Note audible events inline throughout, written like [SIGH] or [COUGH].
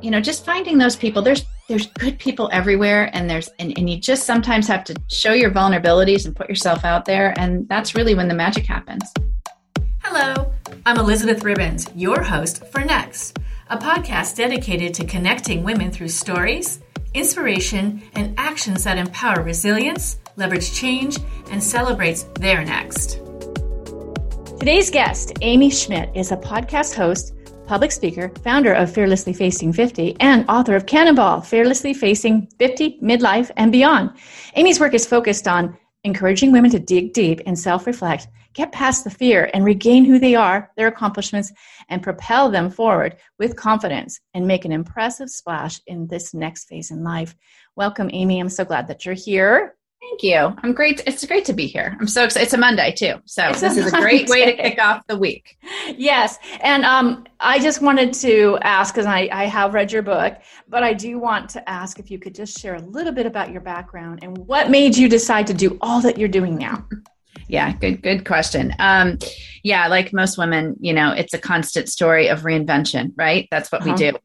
you know, just finding those people. There's there's good people everywhere and there's and, and you just sometimes have to show your vulnerabilities and put yourself out there and that's really when the magic happens. Hello, I'm Elizabeth Ribbons, your host for Next, a podcast dedicated to connecting women through stories, inspiration, and actions that empower resilience, leverage change, and celebrates their next. Today's guest, Amy Schmidt, is a podcast host, public speaker, founder of Fearlessly Facing 50, and author of Cannonball, Fearlessly Facing 50, Midlife, and Beyond. Amy's work is focused on encouraging women to dig deep and self reflect, get past the fear, and regain who they are, their accomplishments, and propel them forward with confidence and make an impressive splash in this next phase in life. Welcome, Amy. I'm so glad that you're here. Thank you. I'm great. It's great to be here. I'm so excited. It's a Monday too, so it's this is a great way to kick off the week. [LAUGHS] Yes, and um, I just wanted to ask because I, I have read your book, but I do want to ask if you could just share a little bit about your background and what made you decide to do all that you're doing now. Yeah, good good question. Um, yeah, like most women, you know, it's a constant story of reinvention, right? That's what uh-huh. we do.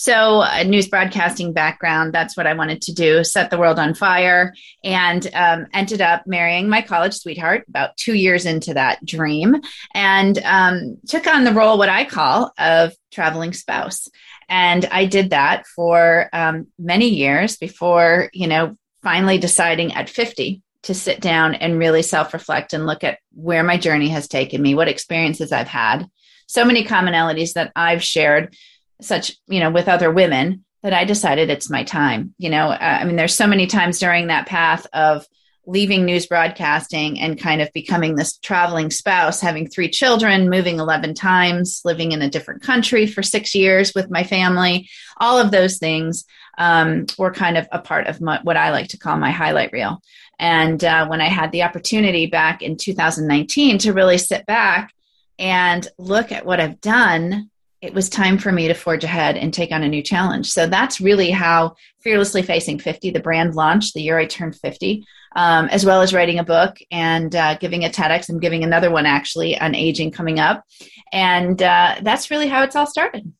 So, a news broadcasting background, that's what I wanted to do set the world on fire, and um, ended up marrying my college sweetheart about two years into that dream, and um, took on the role, what I call, of traveling spouse. And I did that for um, many years before, you know, finally deciding at 50 to sit down and really self reflect and look at where my journey has taken me, what experiences I've had. So many commonalities that I've shared such, you know, with other women that I decided it's my time. You know, uh, I mean, there's so many times during that path of leaving news broadcasting and kind of becoming this traveling spouse, having three children, moving 11 times, living in a different country for six years with my family. All of those things um, were kind of a part of my, what I like to call my highlight reel. And uh, when I had the opportunity back in 2019 to really sit back and look at what I've done it was time for me to forge ahead and take on a new challenge. So that's really how Fearlessly Facing 50, the brand launched the year I turned 50, um, as well as writing a book and uh, giving a TEDx. I'm giving another one actually on aging coming up. And uh, that's really how it's all started.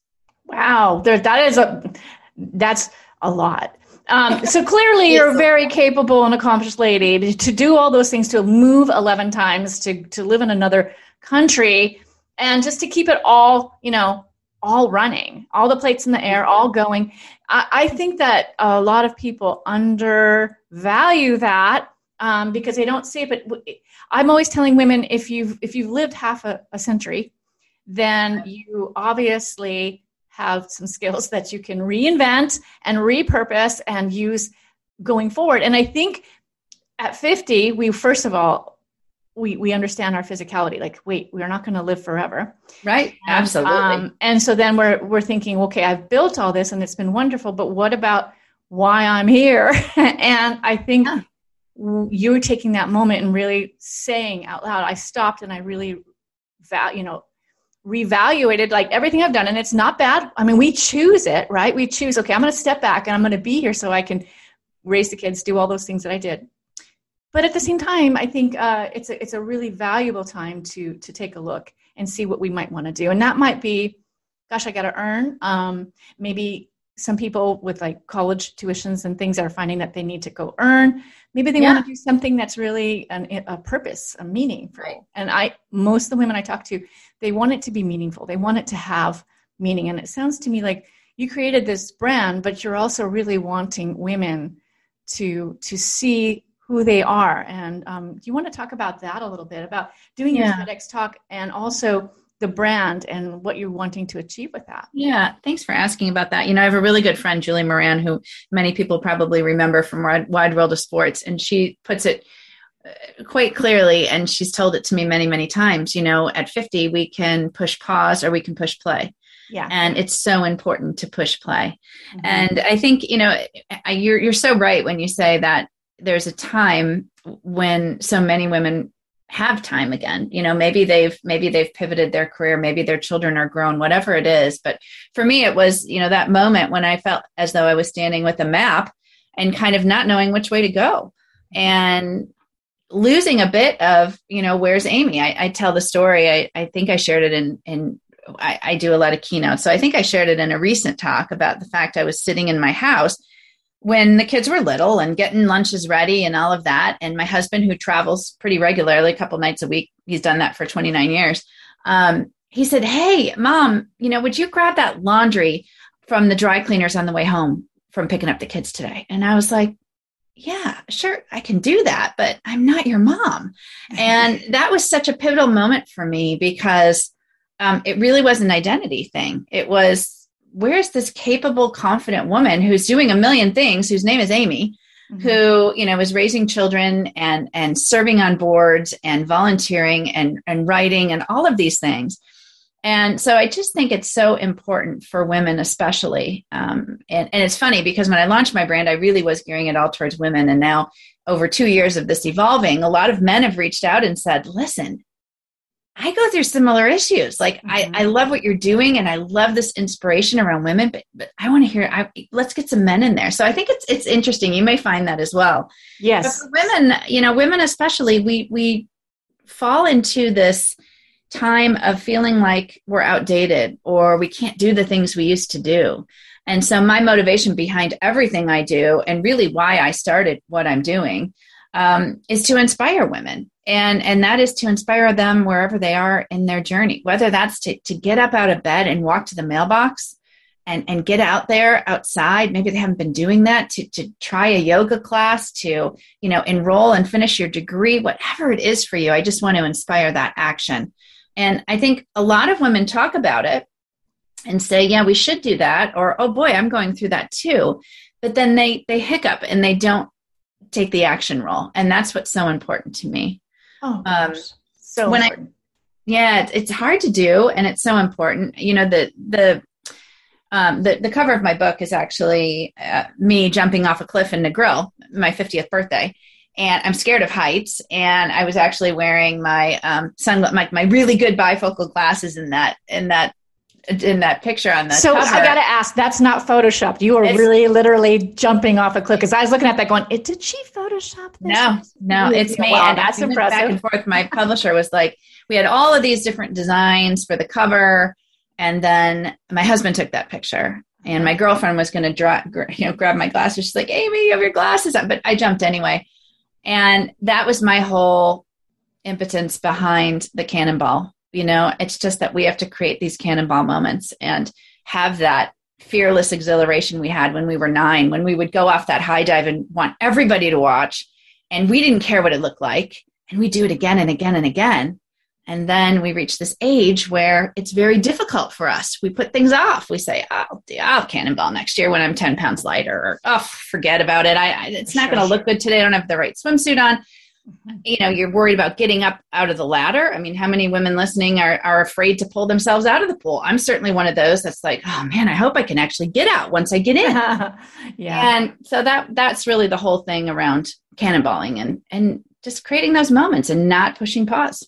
Wow. There, that is a, that's a lot. Um, so clearly [LAUGHS] you're a very capable and accomplished lady to do all those things, to move 11 times, to, to live in another country and just to keep it all, you know, all running, all the plates in the air, all going. I, I think that a lot of people undervalue that um, because they don't see it. But I'm always telling women if you've if you've lived half a, a century, then you obviously have some skills that you can reinvent and repurpose and use going forward. And I think at 50, we first of all we we understand our physicality like wait we're not going to live forever. Right and, absolutely. um, and so then we're we're thinking okay i've built all this and it's been wonderful but what about why i'm here? [LAUGHS] And i think yeah. you're taking that moment and really saying out loud i stopped and i really val you know reevaluated like everything i've done and it's not bad. I mean we choose it right? We choose okay i'm going to step back and i'm going to be here so i can raise the kids do all those things that i did but at the same time, I think uh, it's a it's a really valuable time to to take a look and see what we might want to do, and that might be, gosh, I got to earn. Um, maybe some people with like college tuitions and things are finding that they need to go earn. Maybe they yeah. want to do something that's really an, a purpose, a meaning. Right. And I, most of the women I talk to, they want it to be meaningful. They want it to have meaning. And it sounds to me like you created this brand, but you're also really wanting women to to see who they are. And um, do you want to talk about that a little bit about doing yeah. your TEDx talk and also the brand and what you're wanting to achieve with that? Yeah, thanks for asking about that. You know, I have a really good friend, Julie Moran, who many people probably remember from Wide World of Sports, and she puts it uh, quite clearly and she's told it to me many many times you know at 50 we can push pause or we can push play yeah and it's so important to push play mm-hmm. and i think you know you're you're so right when you say that there's a time when so many women have time again. You know maybe they've maybe they've pivoted their career maybe their children are grown whatever it is. But for me it was you know that moment when i felt as though i was standing with a map and kind of not knowing which way to go and losing a bit of you know where's amy? I, I tell the story. I, I think i shared it in in I, I do a lot of keynotes. So I think I shared it in a recent talk about the fact I was sitting in my house when the kids were little and getting lunches ready and all of that. And my husband, who travels pretty regularly, a couple nights a week, he's done that for 29 years. Um, he said, Hey, mom, you know, would you grab that laundry from the dry cleaners on the way home from picking up the kids today? And I was like, yeah, sure, I can do that, but I'm not your mom. And [LAUGHS] that was such a pivotal moment for me because um, it really was an identity thing. It was, where's this capable, confident woman who's doing a million things, whose name is Amy, mm-hmm. who, you know, is raising children and, and serving on boards and volunteering and, and writing and all of these things. And so I just think it's so important for women, especially. Um, and, and it's funny because when I launched my brand, I really was gearing it all towards women. And now, over two years of this evolving, a lot of men have reached out and said, listen, I go through similar issues. Like mm-hmm. I, I love what you're doing and I love this inspiration around women, but, but I want to hear, I, let's get some men in there. So I think it's, it's interesting. You may find that as well. Yes. But for women, you know, women especially, we, we fall into this, time of feeling like we're outdated or we can't do the things we used to do. And so, my motivation behind everything I do, and really why I started what I'm doing, um, is to inspire women. And, and that is to inspire them wherever they are in their journey, whether that's to, to get up out of bed and walk to the mailbox and, and get out there outside. Maybe they haven't been doing that to, to try a yoga class, to, you know, enroll and finish your degree, whatever it is for you. I just want to inspire that action. And I think a lot of women talk about it and say, yeah, we should do that. Or, oh boy, I'm going through that too. But then they, they hiccup and they don't take the action role. And that's what's so important to me. Oh, um, so when important. I, yeah, it's, hard to do. And it's so important. You know, the, the, um, the, the cover of my book is actually uh, me jumping off a cliff in Negril, my 50th birthday and I'm scared of heights. And I was actually wearing my um, sun, my, my really good bifocal glasses in that in that in that picture on the so cover. i gotta ask that's not photoshopped. You are it's, really literally jumping off a cliff because i was looking at that going it did she photoshop this? No no it's me wow, and that's impressive back and forth. My [LAUGHS] publisher was like we had all of these different designs for the cover and then my husband took that picture and my girlfriend was going to draw you know grab my glasses. She's like amy you have your glasses on but i jumped anyway. And that was my whole impotence behind the cannonball. You know, it's just that we have to create these cannonball moments and have that fearless exhilaration we had when we were nine, when we would go off that high dive and want everybody to watch. And we didn't care what it looked like. And we do it again and again and again. And then we reach this age where it's very difficult for us. We put things off. We say, "I'll, I'll cannonball next year when I'm 10 pounds lighter," or "Oh, forget about it. I, it's not sure, going to look good today. I don't have the right swimsuit on." Mm-hmm. You know, you're worried about getting up out of the ladder. I mean, how many women listening are, are afraid to pull themselves out of the pool? I'm certainly one of those that's like, oh man, I hope I can actually get out once I get in. [LAUGHS] yeah. And so that that's really the whole thing around cannonballing and and just creating those moments and not pushing pause.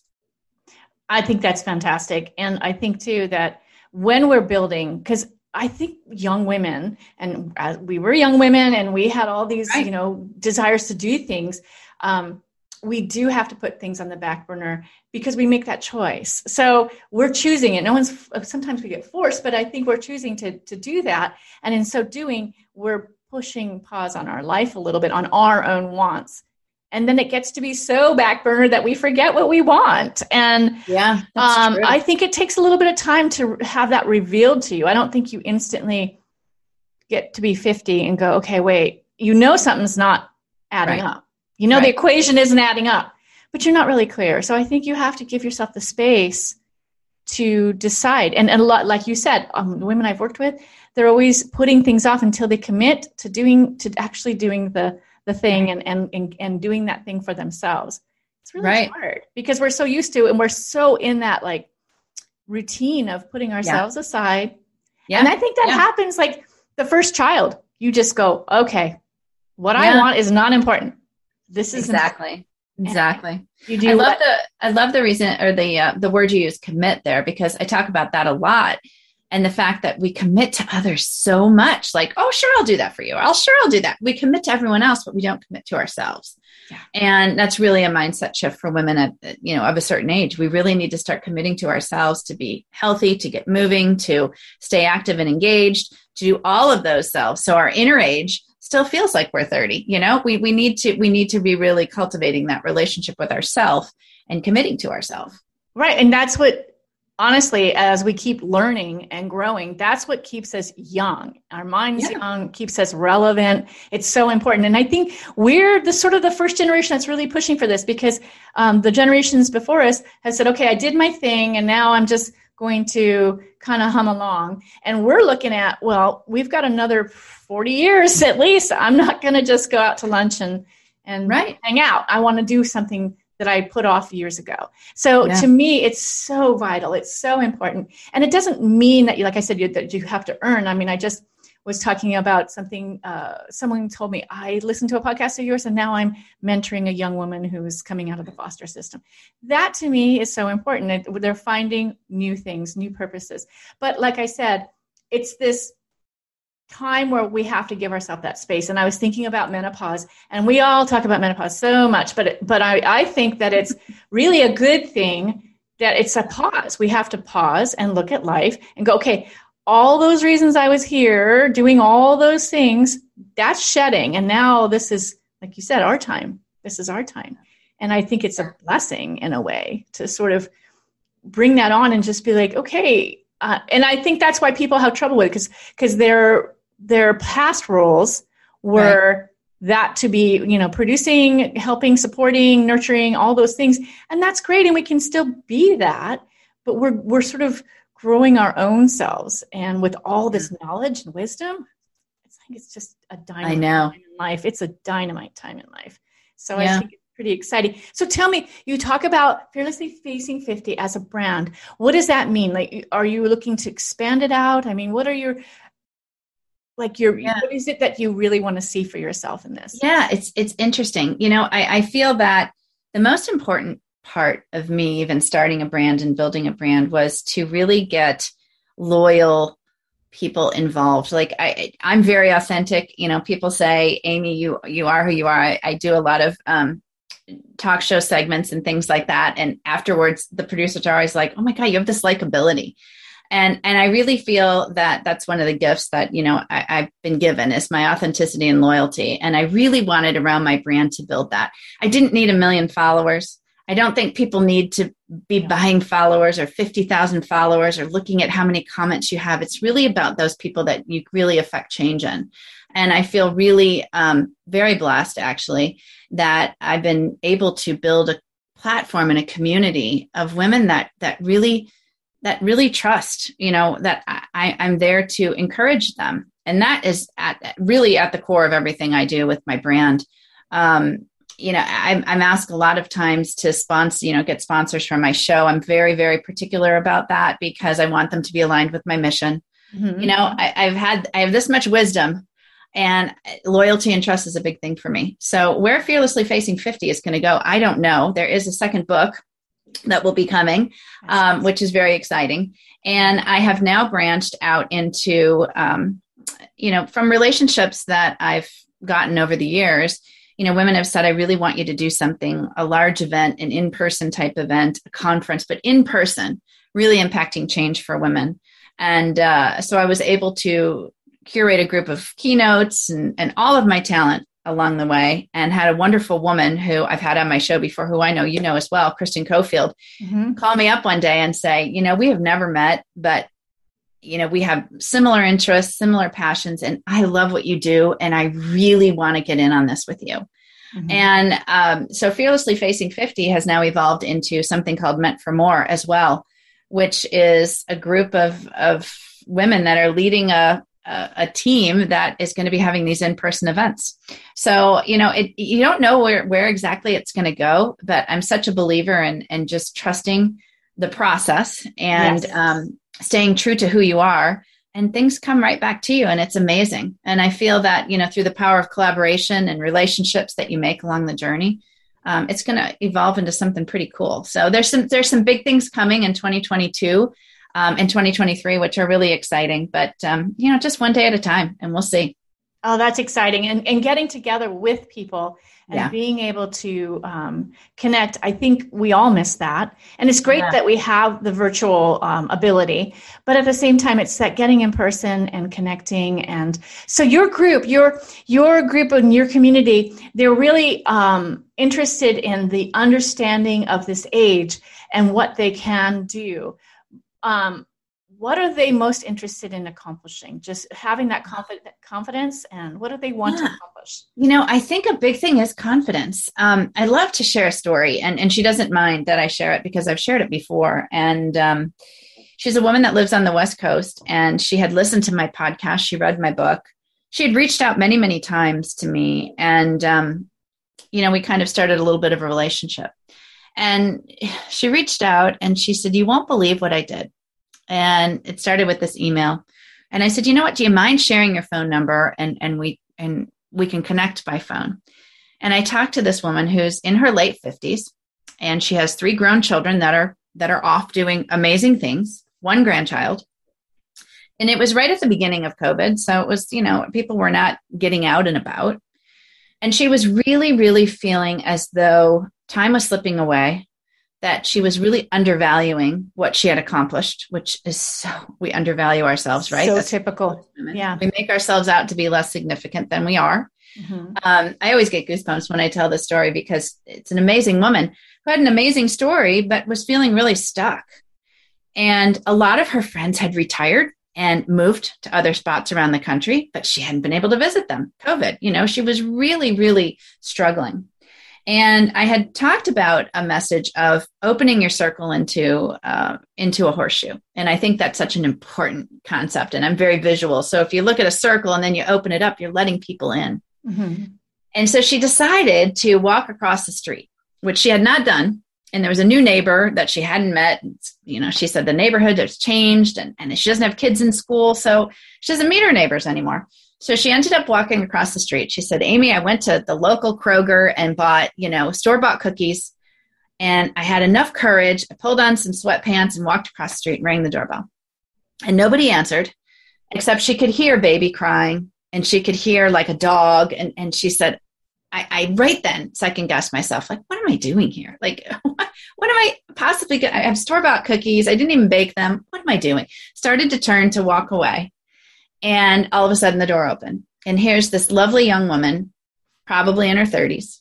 I think that's fantastic. And I think too that when we're building, because I think young women, and as we were young women and we had all these, right. you know, desires to do things, um, we do have to put things on the back burner because we make that choice. So we're choosing it. No one's, sometimes we get forced, but I think we're choosing to, to do that. And in so doing, we're pushing pause on our life a little bit, on our own wants and then it gets to be so back burner that we forget what we want and yeah um, i think it takes a little bit of time to have that revealed to you i don't think you instantly get to be 50 and go okay wait you know something's not adding right. up you know right. the equation isn't adding up but you're not really clear so i think you have to give yourself the space to decide and, and a lot like you said um, the women i've worked with they're always putting things off until they commit to doing to actually doing the the thing and, and, and, and doing that thing for themselves. It's really right. hard because we're so used to and we're so in that like routine of putting ourselves yeah. aside. Yeah. And I think that yeah. happens like the first child. You just go, okay, what yeah. I want is not important. This is exactly. Exactly. You do. I love what? the I love the reason or the uh, the word you use commit there because I talk about that a lot and the fact that we commit to others so much like oh sure i'll do that for you i'll sure i'll do that we commit to everyone else but we don't commit to ourselves yeah. and that's really a mindset shift for women at you know of a certain age we really need to start committing to ourselves to be healthy to get moving to stay active and engaged to do all of those selves so our inner age still feels like we're 30 you know we, we need to we need to be really cultivating that relationship with ourselves and committing to ourselves right and that's what honestly, as we keep learning and growing, that's what keeps us young. Our minds yeah. young, keeps us relevant. It's so important. And I think we're the sort of the first generation that's really pushing for this because um, the generations before us have said, okay, I did my thing and now I'm just going to kind of hum along. And we're looking at, well, we've got another 40 years at least. I'm not going to just go out to lunch and, and right. hang out. I want to do something that I put off years ago. So yeah. to me, it's so vital. It's so important. And it doesn't mean that you, like I said, you, that you have to earn. I mean, I just was talking about something, uh, someone told me, I listened to a podcast of yours and now I'm mentoring a young woman who's coming out of the foster system. That to me is so important. They're finding new things, new purposes. But like I said, it's this time where we have to give ourselves that space. And I was thinking about menopause, and we all talk about menopause so much, but but I, I think that it's really a good thing that it's a pause. We have to pause and look at life and go, okay, all those reasons I was here doing all those things, that's shedding. And now this is, like you said, our time. This is our time. And I think it's a blessing in a way to sort of bring that on and just be like, okay, uh, and I think that's why people have trouble with it because because their their past roles were right. that to be you know producing, helping, supporting, nurturing, all those things, and that's great, and we can still be that, but we're we're sort of growing our own selves, and with all this mm-hmm. knowledge and wisdom, it's like it's just a dynamite I know. time in life. It's a dynamite time in life. So yeah. I think it's pretty exciting. So tell me, you talk about fearlessly facing 50 as a brand. What does that mean? Like, are you looking to expand it out? I mean, what are your like your yeah. what is it that you really want to see for yourself in this? Yeah, it's it's interesting. You know, I, I feel that the most important part of me even starting a brand and building a brand was to really get loyal people involved like i i'm very authentic you know people say amy you you are who you are i, I do a lot of um talk show segments and things like that. And afterwards, the producers are always like, "Oh my god, you have this likability." And and I really feel that that's one of the gifts that you know I, I've been given is my authenticity and loyalty. And I really wanted around my brand to build that. I didn't need a million followers. I don't think people need to be buying followers or 50,000 followers or looking at how many comments you have. It's really about those people that you really affect change in. And I feel really um, very blessed, actually, that I've been able to build a platform and a community of women that that really that really trust. You know that I, I'm there to encourage them, and that is at really at the core of everything I do with my brand. Um, you know, I'm, I'm asked a lot of times to sponsor, you know, get sponsors for my show. I'm very, very particular about that because I want them to be aligned with my mission. Mm-hmm. You know, I, I've had, I have this much wisdom and loyalty and trust is a big thing for me. So, where Fearlessly Facing 50 is going to go, I don't know. There is a second book that will be coming, um, which is very exciting. And I have now branched out into, um, you know, from relationships that I've gotten over the years. You know, women have said, I really want you to do something, a large event, an in person type event, a conference, but in person, really impacting change for women. And uh, so I was able to curate a group of keynotes and, and all of my talent along the way and had a wonderful woman who I've had on my show before, who I know you know as well, Kristen Cofield, mm-hmm. call me up one day and say, you know, we have never met, but you know, we have similar interests, similar passions, and I love what you do, and I really want to get in on this with you. Mm-hmm. And um, so, Fearlessly Facing 50 has now evolved into something called Meant for More as well, which is a group of, of women that are leading a, a, a team that is going to be having these in-person events. So, you know, it, you don't know where, where exactly it's going to go, but I'm such a believer in, in just trusting the process and yes. um, staying true to who you are and things come right back to you and it's amazing and i feel that you know through the power of collaboration and relationships that you make along the journey um, it's going to evolve into something pretty cool so there's some there's some big things coming in 2022 um, in 2023, which are really exciting. But um, you know, just one day at a time, and we'll see. Oh, that's exciting. And, and getting together with people and yeah. being able to um, connect, I think we all miss that. And it's great yeah. that we have the virtual um, ability, but at the same time, it's that getting in person and connecting. And so your group, your, your group and your community, they're really um, interested in the understanding of this age and what they can do. Um, what are they most interested in accomplishing? Just having that confidence and what do they want yeah. to accomplish? You know i think a big thing is confidence. Um, i love to share a story and, and she doesn't mind that i share it because i've shared it before. And um, she's a woman that lives on the west coast and she had listened to my podcast. She read my book. She had reached out many many times to me and um, you know we kind of started a little bit of a relationship. And she reached out and she said you won't believe what i did and it started with this email. And i said you know what? Do you mind sharing your phone number and and we and we can connect by phone? And i talked to this woman who's in her late 50s and she has three grown children that are that are off doing amazing things one grandchild. And it was right at the beginning of covid so it was you know people were not getting out and about. And she was really really feeling as though time was slipping away that she was really undervaluing what she had accomplished, which is so we undervalue ourselves, right? So That's typical. Yeah. We make ourselves out to be less significant than we are. Mm-hmm. Um, I always get goosebumps when I tell this story because it's an amazing woman who had an amazing story, but was feeling really stuck. And a lot of her friends had retired and moved to other spots around the country, but she hadn't been able to visit them. COVID, you know, she was really, really struggling. And I had talked about a message of opening your circle into uh, into a horseshoe, and I think that's such an important concept. And I'm very visual, so if you look at a circle and then you open it up, you're letting people in. Mm-hmm. And so she decided to walk across the street, which she had not done. And there was a new neighbor that she hadn't met. You know, she said the neighborhood has changed, and, and she doesn't have kids in school, so she doesn't meet her neighbors anymore. So she ended up walking across the street. She said, Amy, I went to the local Kroger and bought, you know, store bought cookies. And I had enough courage. I pulled on some sweatpants and walked across the street and rang the doorbell. And nobody answered, except she could hear baby crying and she could hear like a dog. And, and she said, I, I right then second guessed myself, like, what am I doing here? Like, [LAUGHS] what, what am I possibly going I have store bought cookies. I didn't even bake them. What am I doing? Started to turn to walk away. And all of a sudden, the door opened. And here's this lovely young woman, probably in her 30s,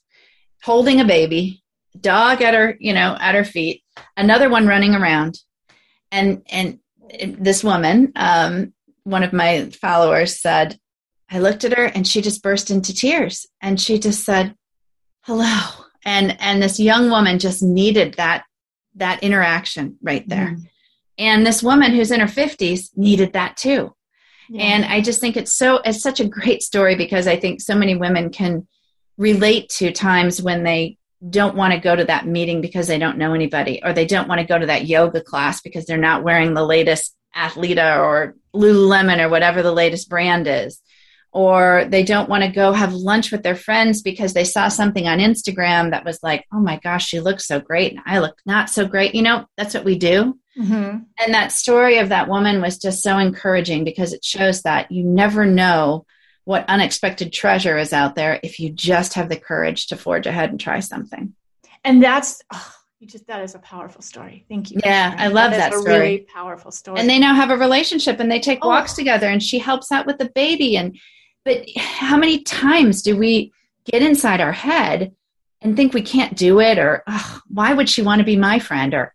holding a baby, dog at her, you know, at her feet, another one running around. And, and this woman, um, one of my followers said, I looked at her and she just burst into tears and she just said, hello. And, and this young woman just needed that, that interaction right there. Mm. And this woman who's in her 50s needed that too. And I just think it's so it's such a great story because I think so many women can relate to times when they don't want to go to that meeting because they don't know anybody or they don't want to go to that yoga class because they're not wearing the latest Athleta or Lululemon or whatever the latest brand is. Or they don't want to go have lunch with their friends because they saw something on Instagram that was like, oh my gosh, she looks so great. And I look not so great. You know, that's what we do. Mm-hmm. And that story of that woman was just so encouraging because it shows that you never know what unexpected treasure is out there if you just have the courage to forge ahead and try something. And that's oh, you just that is a powerful story. Thank you. Yeah, I love that, that story. really powerful story. And they now have a relationship and they take oh. walks together and she helps out with the baby and but how many times do we get inside our head and think we can't do it or why would she want to be my friend or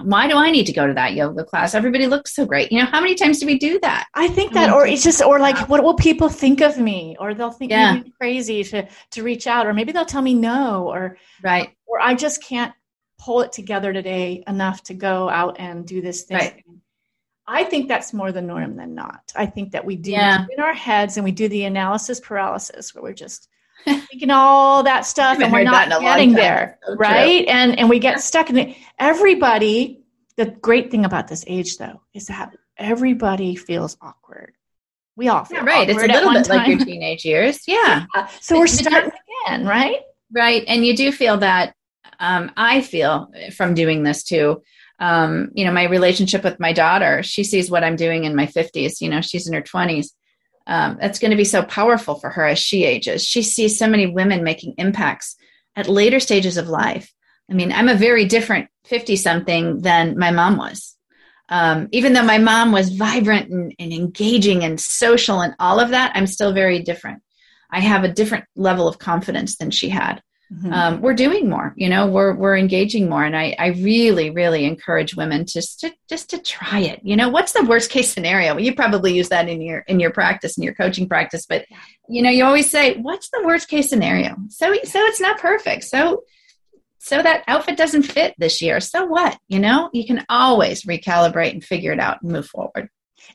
why do I need to go to that yoga class? Everybody looks so great. You know, how many times do we do that? I think that, um, or it's just, or like, what will people think of me? Or they'll think yeah. me crazy to to reach out, or maybe they'll tell me no, or right, or I just can't pull it together today enough to go out and do this thing. Right. I think that's more the norm than not. I think that we do yeah. in our heads and we do the analysis paralysis where we're just thinking all that stuff and we're not getting there so right? And and we get stuck in it. Everybody the great thing about this age though is that everybody feels awkward. We all feel yeah, right. It's a little bit time. like your teenage years. Yeah, yeah. so we're starting again right? Right. And you do feel that um, i feel from doing this too. Um, you know, my relationship with my daughter, she sees what I'm doing in my 50s. You know, she's in her 20s. Um, that's going to be so powerful for her as she ages. She sees so many women making impacts at later stages of life. I mean, I'm a very different 50 something than my mom was. Um, even though my mom was vibrant and, and engaging and social and all of that, I'm still very different. I have a different level of confidence than she had. Mm-hmm. Um, we're doing more, you know, we're, we're engaging more. And I, I really, really encourage women to, to just to try it. You know, what's the worst case scenario? You probably use that in your, in your practice, in your coaching practice, but you know, you always say, what's the worst case scenario? So, so it's not perfect. So, so that outfit doesn't fit this year. So what? You know, you can always recalibrate and figure it out and move forward.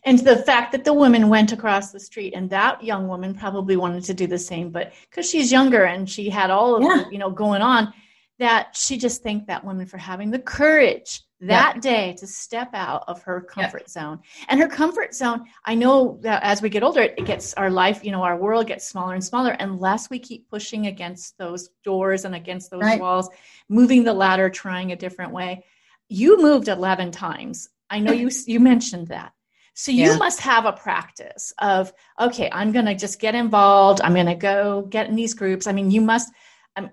And the fact that the woman went across the street and that young woman probably wanted to do the same, but because she's younger and she had all of yeah. the, you know, going on, that she just thanked that woman for having the courage that day to step out of her comfort zone. And her comfort zone, I know that as we get older, it gets our life, you know, our world gets smaller and smaller unless we keep pushing against those doors and against those right. walls, moving the ladder, trying a different way. You moved 11 times. I know you you mentioned that. So you yeah. must have a practice of, okay, I'm going to just get involved. I'm going to go get in these groups. I mean, you must, um,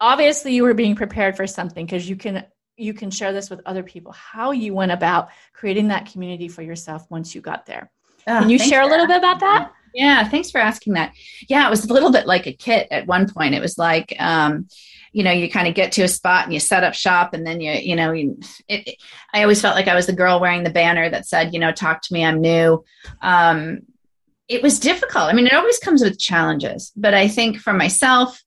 obviously you were being prepared for something because you can, you can share this with other people, how you went about creating that community for yourself once you got there. Oh, can you share a little bit about that? Yeah, thanks for asking that. Yeah, it was a little bit like a kit at one point. It was like, um, you know you kind of get to a spot and you set up shop and then you you know you, it, it, i always felt like i was the girl wearing the banner that said you know talk to me i'm new um, it was difficult i mean it always comes with challenges but i think for myself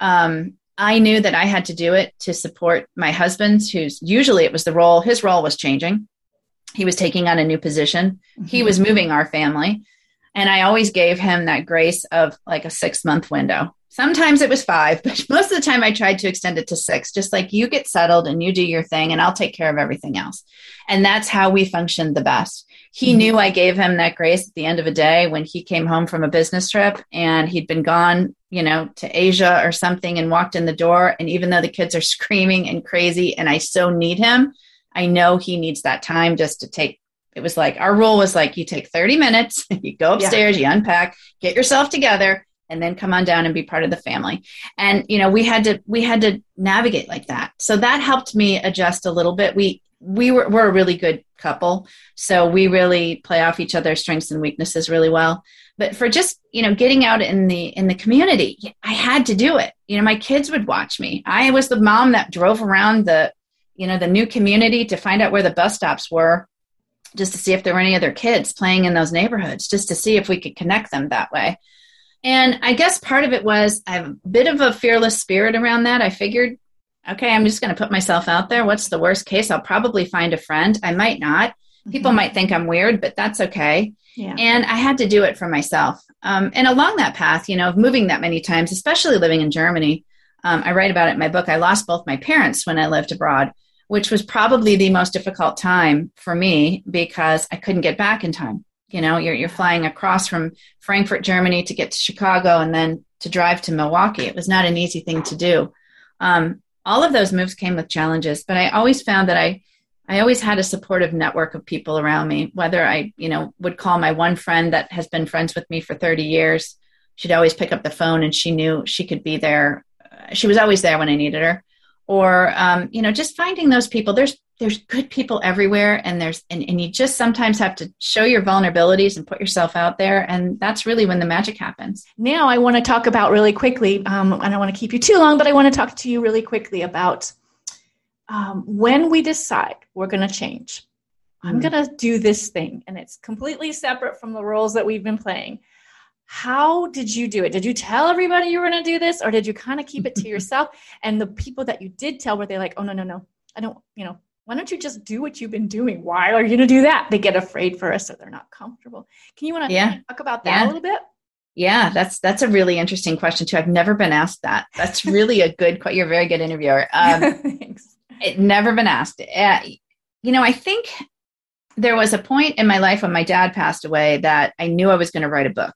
um, i knew that i had to do it to support my husband who's usually it was the role his role was changing he was taking on a new position mm-hmm. he was moving our family and i always gave him that grace of like a six month window Sometimes it was five, [LAUGHS] but most of the time I tried to extend it to six, just like you get settled and you do your thing and I'll take care of everything else. And that's how we functioned the best. He mm-hmm. knew I gave him that grace at the end of a day when he came home from a business trip and he'd been gone, you know, to Asia or something and walked in the door. And even though the kids are [LAUGHS] screaming and crazy and I so need him, I know he needs that time just to take it was like our rule was like you take 30 minutes, [LAUGHS] you go upstairs, yeah. you unpack, get yourself together, and then come on down and be part of the family. And you know we had to we had to navigate like that. So that helped me adjust a little bit. We we were we're a really good couple. So we really play off each other's strengths and weaknesses really well. But for just you know getting out in the in the community i had to do it. You know my kids would watch me. I was the mom that drove around the you know the new community to find out where the bus stops were just to see if there were any other kids playing in those neighborhoods just to see if we could connect them that way and I guess part of it was I have a bit of a fearless spirit around that. I figured, okay, I'm just going to put myself out there. What's the worst case? I'll probably find a friend. I might not. People mm-hmm. might think I'm weird, but that's okay. Yeah. And I had to do it for myself. Um, and along that path, you know, of moving that many times, especially living in Germany, um, I write about it in my book. I lost both my parents when I lived abroad, which was probably the most difficult time for me because I couldn't get back in time. You know you're, you're flying across from frankfurt germany to get to chicago and then to drive to milwaukee. It was not an easy thing to do. Um, all of those moves came with challenges but i always found that i i always had a supportive network of people around me whether i you know would call my one friend that has been friends with me for 30 years. She'd always pick up the phone and she knew she could be there. She was always there when i needed her or um, you know just finding those people. There's there's good people everywhere and there's and, and you just sometimes have to show your vulnerabilities and put yourself out there and that's really when the magic happens. Now i want to talk about really quickly um, i don't want to keep you too long but i want to talk to you really quickly about um, when we decide we're going to change. I'm mm. going to do this thing and it's completely separate from the roles that we've been playing how did you do it did you tell everybody you were going to do this or did you kind of keep it to [LAUGHS] yourself and the people that you did tell were they like oh no no no i don't you know why don't you just do what you've been doing? Why are you going to do that? They get afraid for us, so they're not comfortable. Can you want to yeah. talk about that yeah. a little bit? Yeah, that's that's a really interesting question too. I've never been asked that. That's really a good. You're a very good interviewer. [LAUGHS] Um, Thanks. It never been asked. Uh, you know, I think there was a point in my life when my dad passed away that I knew I was going to write a book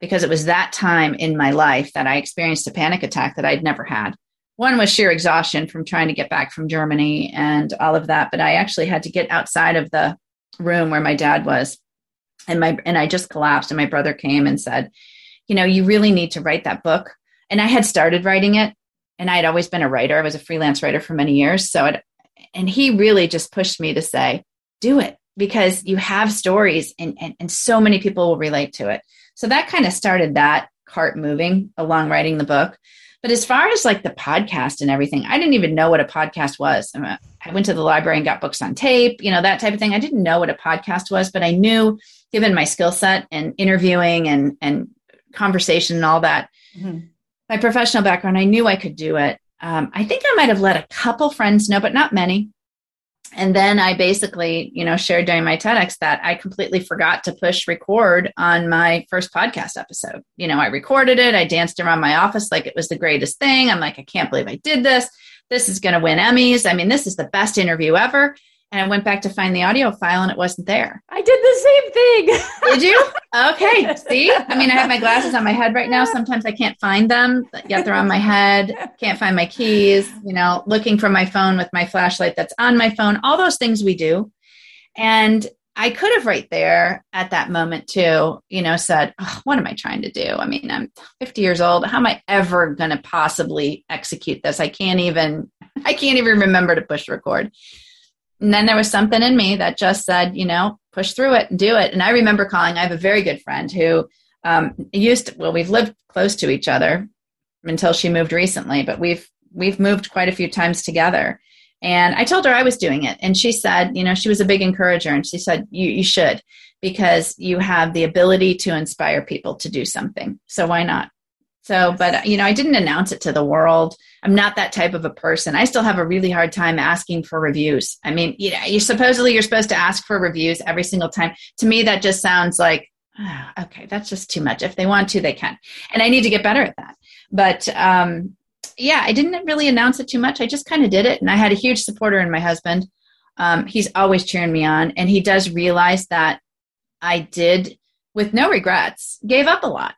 because it was that time in my life that I experienced a panic attack that I'd never had. one was sheer exhaustion from trying to get back from Germany and all of that. But I actually had to get outside of the room where my dad was. And my and I just collapsed. And my brother came and said, you know, you really need to write that book. And I had started writing it, and I had always been a writer. I was a freelance writer for many years. So it, and he really just pushed me to say, do it because you have stories and, and, and so many people will relate to it. So that kind of started that cart moving along writing the book. But as far as like the podcast and everything, I didn't even know what a podcast was. I went to the library and got books on tape, you know, that type of thing. I didn't know what a podcast was, but I knew given my skill set and interviewing and, and conversation and all that, mm-hmm. my professional background, I knew I could do it. Um, I think I might have let a couple friends know, but not many and then I basically, you know, shared during my TEDx that I completely forgot to push record on my first podcast episode. You know, I recorded it, I danced around my office like it was the greatest thing. I'm like, I can't believe I did this. This is going to win Emmys. I mean, this is the best interview ever. And I went back to find the audio file and it wasn't there. I did the same thing. [LAUGHS] did you? Okay. [LAUGHS] See? I mean, I have my glasses on my head right now. Sometimes I can't find them, yet they're on my head. Can't find my keys, you know, looking for my phone with my flashlight that's on my phone, all those things we do. And I could have right there at that moment too, you know, said, oh, what am I trying to do? I mean, I'm 50 years old. How am I ever going to possibly execute this? I can't even, I can't even remember to push record. And then there was something in me that just said, you know, push through it and do it. And I remember calling, I have a very good friend who um, used, to, well, we've lived close to each other until she moved recently, but we've, we've moved quite a few times together. And I told her I was doing it. And she said, you know, she was a big encourager. And she said, you, you should, because you have the ability to inspire people to do something. So why not? So, but you know, I didn't announce it to the world. I'm not that type of a person. I still have a really hard time asking for reviews. I mean, you know, you supposedly you're supposed to ask for reviews every single time. To me, that just sounds like, oh, okay, that's just too much. If they want to, they can. And I need to get better at that. But um, yeah, I didn't really announce it too much. I just kind of did it, and I had a huge supporter in my husband. Um, he's always cheering me on, and he does realize that I did, with no regrets, gave up a lot.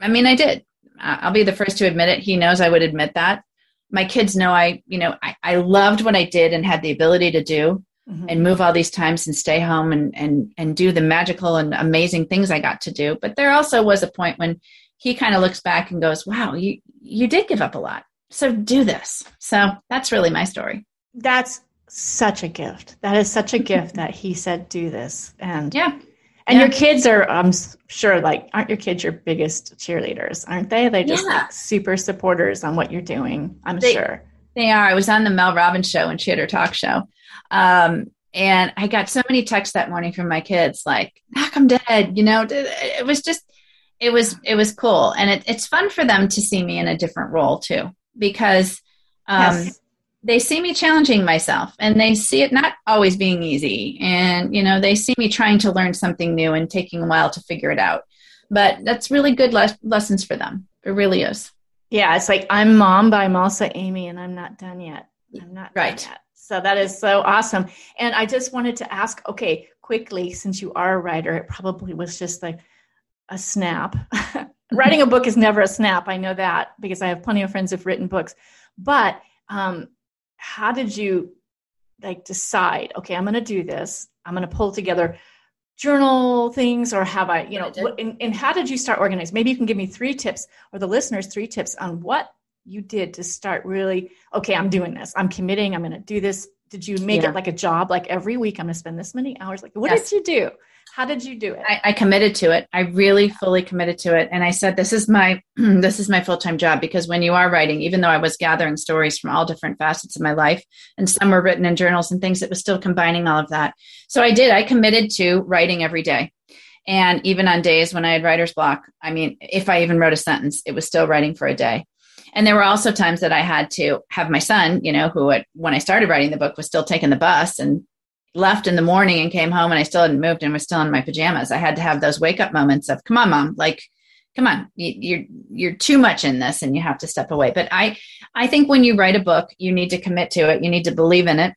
I mean, I did. I'll be the first to admit it. He knows I would admit that. My kids know I, you know, I, I loved what I did and had the ability to do mm-hmm. and move all these times and stay home and, and, and do the magical and amazing things I got to do. But there also was a point when he kind of looks back and goes, wow, you, you did give up a lot. So do this. So that's really my story. That's such a gift. That is such a gift [LAUGHS] that he said, do this. And yeah and yeah. your kids are, I'm sure, like, aren't your kids your biggest cheerleaders? Aren't they? They just yeah. like super supporters on what you're doing. I'm they, sure they are. I was on the Mel Robbins show and she had her talk show, um, and I got so many texts that morning from my kids, like, "Knock them dead," you know. It was just, it was, it was cool, and it, it's fun for them to see me in a different role too, because um, yes they see me challenging myself and they see it not always being easy. And you know they see me trying to learn something new and taking a while to figure it out. But that's really good le- lessons for them. It really is. Yeah it's like i'm mom but i'm also amy and i'm not done yet. I'm not right. yet. so that is so awesome. And i just wanted to ask okay quickly since you are a writer it probably was just like a snap. [LAUGHS] Writing a book is never a snap i know that because i have plenty of friends who've written books. But um, how did you like decide okay i'm going to do this i'm going to pull together journal things or have i you know and, and how did you start organizing? Maybe you can give me three tips or the listeners three tips on what you did to start really okay i'm doing this i'm committing i'm going to do this did you make yeah. it like a job like every week i'm going to spend this many hours like what yes. did you do? How did you do it? I, I, committed to it. I really fully committed to it. And i said this is my [CLEARS THROAT] this is my full-time job because when you are writing even though i was gathering stories from all different facets of my life and some were written in journals and things it was still combining all of that. So i did. I committed to writing every day. And even on days when i had writer's block i mean if i even wrote a sentence it was still writing for a day and there were also times that i had to have my son you know who when i started writing the book was still taking the bus and left in the morning and came home and I still hadn't moved and was still in my pajamas. I had to have those wake up moments of, come on, mom, like, come on, you're, you're too much in this and you have to step away. But I, I think when you write a book, you need to commit to it. You need to believe in it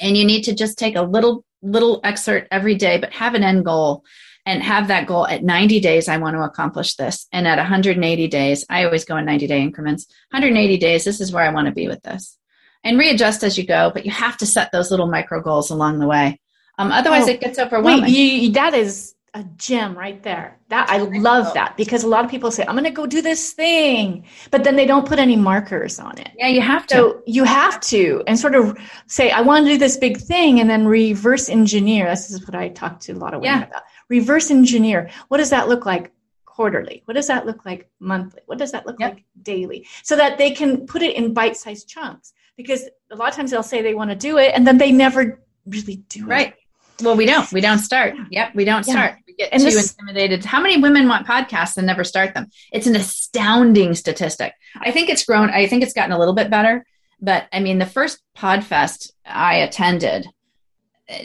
and you need to just take a little, little excerpt every day, but have an end goal. And have that goal at 90 days i want to accomplish this and at 180 days i always go in 90 day increments 180 days this is where i want to be with this and readjust as you go but you have to set those little micro goals along the way um, otherwise oh, it gets overwhelming wait, you, that is a gem right there. That I love that because a lot of people say, I'm going to go do this thing, but then they don't put any markers on it. Yeah, you have to. So you have to and sort of say, I want to do this big thing and then reverse engineer. This is what I talk to a lot of women yeah. about. Reverse engineer. What does that look like quarterly? What does that look like monthly? What does that look yep. like daily? So that they can put it in bite sized chunks because a lot of times they'll say they want to do it and then they never really do right. it. Right. Well, we don't. We don't start. Yep, we don't yeah. start. We get and too this, intimidated. How many women want podcasts and never start them? It's an astounding statistic. I think it's grown. I think it's gotten a little bit better. But I mean, the first Podfest I attended,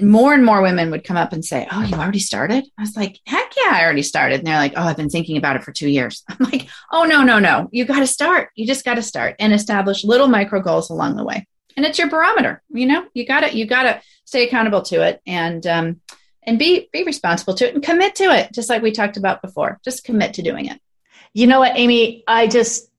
more and more women would come up and say, "Oh, you already started?" I was like, "Heck yeah, I already started." And they're like, "Oh, I've been thinking about it for two years." [LAUGHS] I'm like, "Oh no, no, no! You got to start. You just got to start and establish little micro goals along the way." And it's your barometer. You know, you got to you got to stay accountable to it and um, and be be responsible to it and commit to it just like we talked about before just commit to doing it you know what amy i just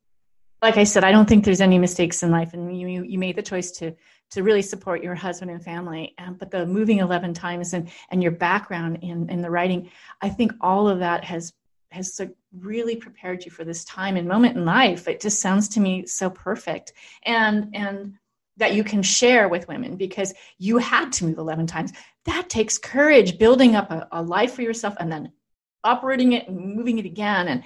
like i said i don't think there's any mistakes in life and you you made the choice to to really support your husband and family um, but the moving 11 times and and your background in in the writing i think all of that has has really prepared you for this time and moment in life it just sounds to me so perfect and and that you can share with women because you had to move 11 times. That takes courage, building up a, a life for yourself and then operating it and moving it again. And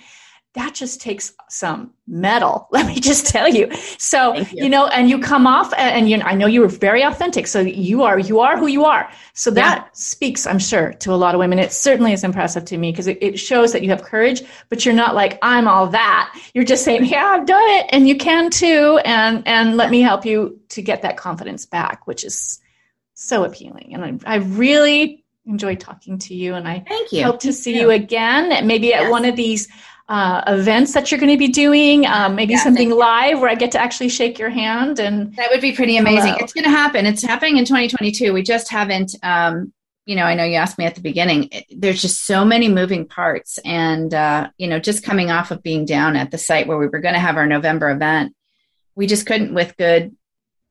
that just takes some mettle [LAUGHS] let me just tell you so you. you. know and you come off and you i know you were very authentic so you are you are who you are so that yeah. speaks i'm sure to a lot of women it certainly is impressive to me because it, it, shows that you have courage but you're not like i'm all that you're just saying yeah i've done it and you can too and and let me help you to get that confidence back which is so appealing and i, I really enjoyed talking to you and i Thank you. hope to see you again maybe yes. at one of these uh, events that you're going to be doing, um, maybe yeah, something live where I get to actually shake your hand and that would be pretty amazing. Hello. It's going to happen. It's happening in 2022. We just haven't, um, you know, I know you asked me at the beginning. It, there's just so many moving parts, and uh, you know, just coming off of being down at the site where we were going to have our November event, we just couldn't with good,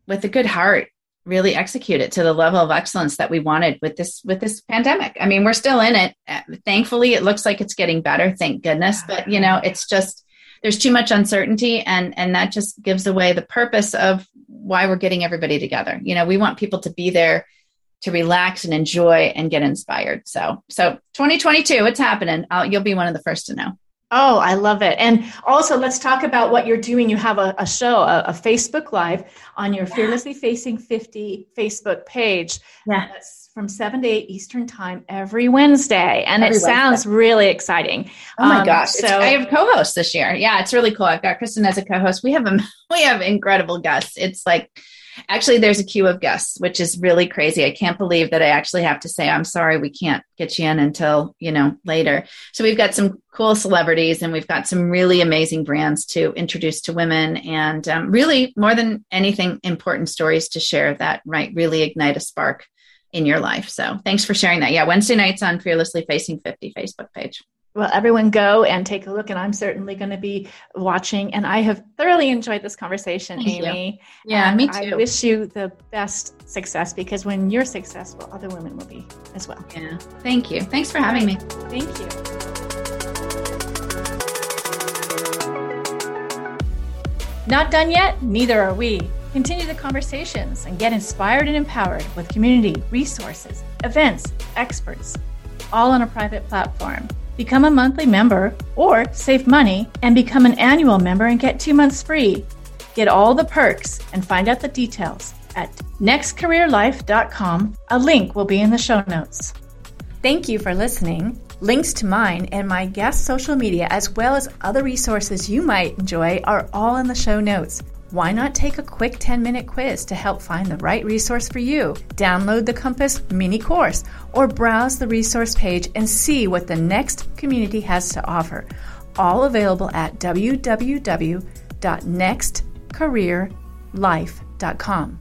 with a good heart, really execute it to the level of excellence that we wanted with this with this pandemic. I mean, we're still in it. Uh, thankfully, it looks like it's getting better, thank goodness, but you know, it's just there's too much uncertainty and and that just gives away the purpose of why we're getting everybody together. You know, we want people to be there to relax and enjoy and get inspired. So, so 2022, it's happening. I'll, you'll be one of the first to know. Oh, I love it. And also, let's talk about what you're doing. You have a, a show, a, a, Facebook Live on your yeah. Fearlessly Facing 50 Facebook page. Yeah. That's from 7 to 8 Eastern Time every Wednesday. And every it Wednesday. sounds really exciting. Oh my um, gosh. So I have co hosts this year. Yeah, it's really cool. I've got Kristen as a co host. We have, a, [LAUGHS] we have incredible guests. It's like, Actually, there's a queue of guests, which is really crazy. I can't believe that I actually have to say, I'm sorry, we can't get you in until, you know, later. So we've got some cool celebrities and we've got some really amazing brands to introduce to women and um, really more than anything, important stories to share that might really ignite a spark in your life. So thanks for sharing that. Yeah, Wednesday nights on Fearlessly Facing 50 Facebook page well, everyone go and take a look, and I'm certainly going to be watching. And I have thoroughly enjoyed this conversation, Thank Amy. You. Yeah, and me too. I wish you the best success because when you're successful, other women will be as well. Yeah. Thank you. Thanks for having me. Thank you. Not done yet? Neither are we. Continue the conversations and get inspired and empowered with community, resources, events, experts, all on a private platform. Become a monthly member or save money and become an annual member and get two months free. Get all the perks and find out the details at nextcareerlife.com. A link will be in the show notes. Thank you for listening. Links to mine and my guest social media, as well as other resources you might enjoy, are all in the show notes why not take a quick 10 minute quiz to help find the right resource for you? Download the Compass mini course or browse the resource page and see what the next community has to offer. All available at www.nextcareerlife.com.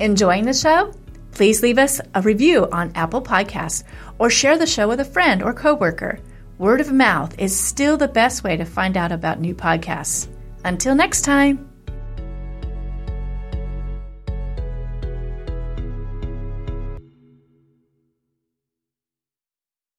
Enjoying the show? Please leave us a review on Apple Podcasts or share the show with a friend or coworker. Word of mouth is still the best way to find out about new podcasts. Until next time.